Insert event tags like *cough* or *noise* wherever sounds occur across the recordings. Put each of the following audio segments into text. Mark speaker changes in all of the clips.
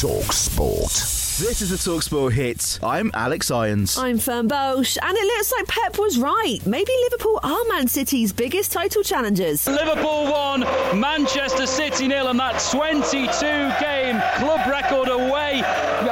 Speaker 1: Talk Sport.
Speaker 2: This is the Talksport hit. I'm Alex Irons.
Speaker 3: I'm Fern Bosch, and it looks like Pep was right. Maybe Liverpool are Man City's biggest title challengers.
Speaker 4: Liverpool won, Manchester City nil, and that 22 game club record away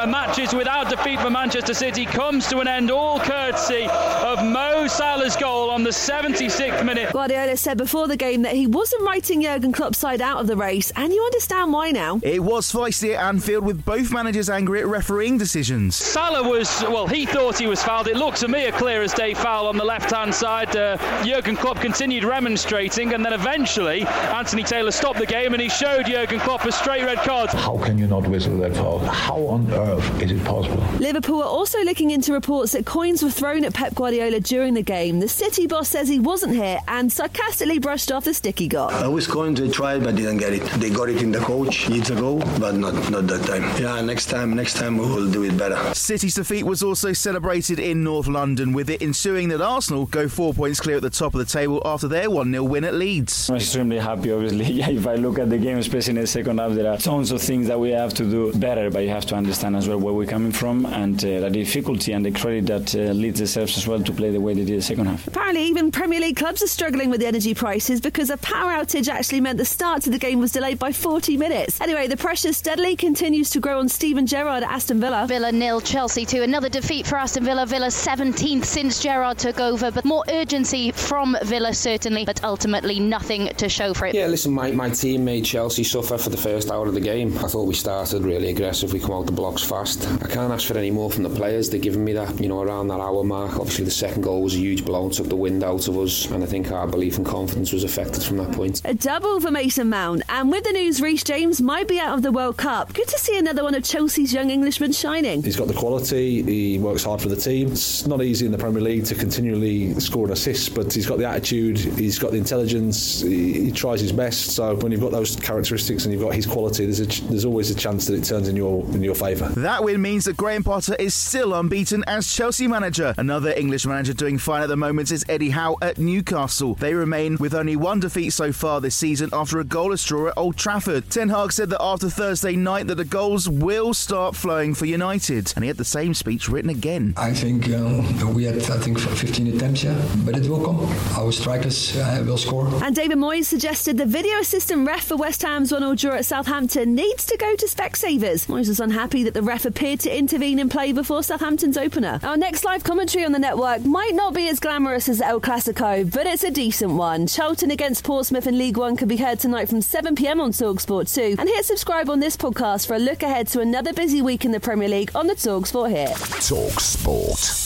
Speaker 4: matches without defeat for Manchester City comes to an end, all courtesy of Mo Salah's goal on the 76th minute.
Speaker 3: Guardiola said before the game that he wasn't writing Jurgen Klopp's side out of the race, and you understand why now.
Speaker 2: It was feisty at Anfield with both managers angry at refereeing decisions.
Speaker 4: Salah was, well, he thought he was fouled. It looked to me a clear as day foul on the left hand side. Uh, Jurgen Klopp continued remonstrating, and then eventually Anthony Taylor stopped the game and he showed Jurgen Klopp a straight red card.
Speaker 5: How can you not whistle that foul? How on earth is it possible?
Speaker 3: Liverpool are also looking into reports that coins were thrown at Pep Guardiola during the game. The City boss says he wasn't here and sarcastically brushed off the stick he got.
Speaker 6: I was going to try, but didn't get it. They got it in the coach years ago, but not not that time. Yeah, next time, next time we will do it better.
Speaker 2: City's defeat was also celebrated in North London, with it ensuing that Arsenal go four points clear at the top of the table after their 1 0 win at Leeds.
Speaker 7: I'm extremely happy, obviously. *laughs* Yeah, if I look at the game, especially in the second half, there are tons of things that we have to do better, but you have to understand as well where we're coming from and uh, the difficulty and the credit that uh, Leeds deserves as well to play the way they did the second half.
Speaker 3: Apparently, even Premier League clubs are struggling with the energy prices because a power outage actually meant the start to the game was delayed by 40 minutes. Anyway, the pressure steadily continues to grow on Steven Gerrard at Aston Villa.
Speaker 8: Villa nil, Chelsea two. Another defeat for Aston Villa. Villa 17th since Gerrard took over, but more urgency from Villa certainly, but ultimately nothing to show for it.
Speaker 9: Yeah, listen, my, my team made Chelsea suffer for the first hour of the game. I thought we started really aggressive. We come out the blocks fast. I can't ask for any more from the players. They're giving me that, you know, around that hour mark. Obviously, the second goal was a huge blow and took the wind out of us, and I think our belief and confidence was affected from that point.
Speaker 3: A double for Mason Mount, and with the news Reece James might be out of the World Cup. Good to see another one of Chelsea's young Englishmen shining.
Speaker 10: He's got the quality, he works hard for the team. It's not easy in the Premier League to continually score an assist, but he's got the attitude, he's got the intelligence, he, he tries his best. So when you've got those characteristics and you've got his quality, there's, a, there's always a chance that it turns in your in your favour.
Speaker 2: That win means that Graham Potter is still unbeaten as Chelsea manager. Another English manager doing fine at the moment is Eddie Howe at Newcastle. They remain with only one defeat so far this season after a goalless draw at Old Trafford. Ten Hag said that after Thursday night that the goals will start flowing for United, and he had the same speech written again.
Speaker 11: I think uh, we had, I think, 15 attempts, yeah, but it will come. Our strikers uh, will score.
Speaker 3: And David Moyes suggested the video assistant ref for West Ham's 1 0 draw at Southampton needs to go to Specsavers. Moyes was unhappy that the ref appeared to intervene in play before Southampton's opener. Our next live commentary on the network might not be as glamorous as El Clasico, but it's a decent one. Charlton against Portsmouth in League One can be heard tonight from 7 pm on Talksport 2. And hit subscribe on this podcast for a look ahead to another busy week in the Premier League on the Talksport hit.
Speaker 1: Talksport.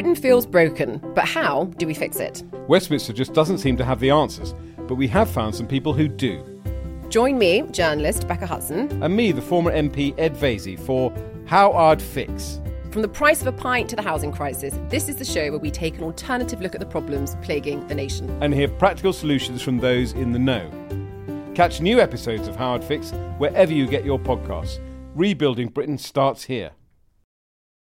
Speaker 12: Britain feels broken, but how do we fix it?
Speaker 13: Westminster just doesn't seem to have the answers, but we have found some people who do.
Speaker 12: Join me, journalist Becca Hudson,
Speaker 13: And me, the former MP Ed Vaizey, for How I'd Fix.
Speaker 12: from the price of a pint to the housing crisis. This is the show where we take an alternative look at the problems plaguing the nation.
Speaker 13: and hear practical solutions from those in the know. Catch new episodes of How I'd Fix wherever you get your podcasts. Rebuilding Britain starts here.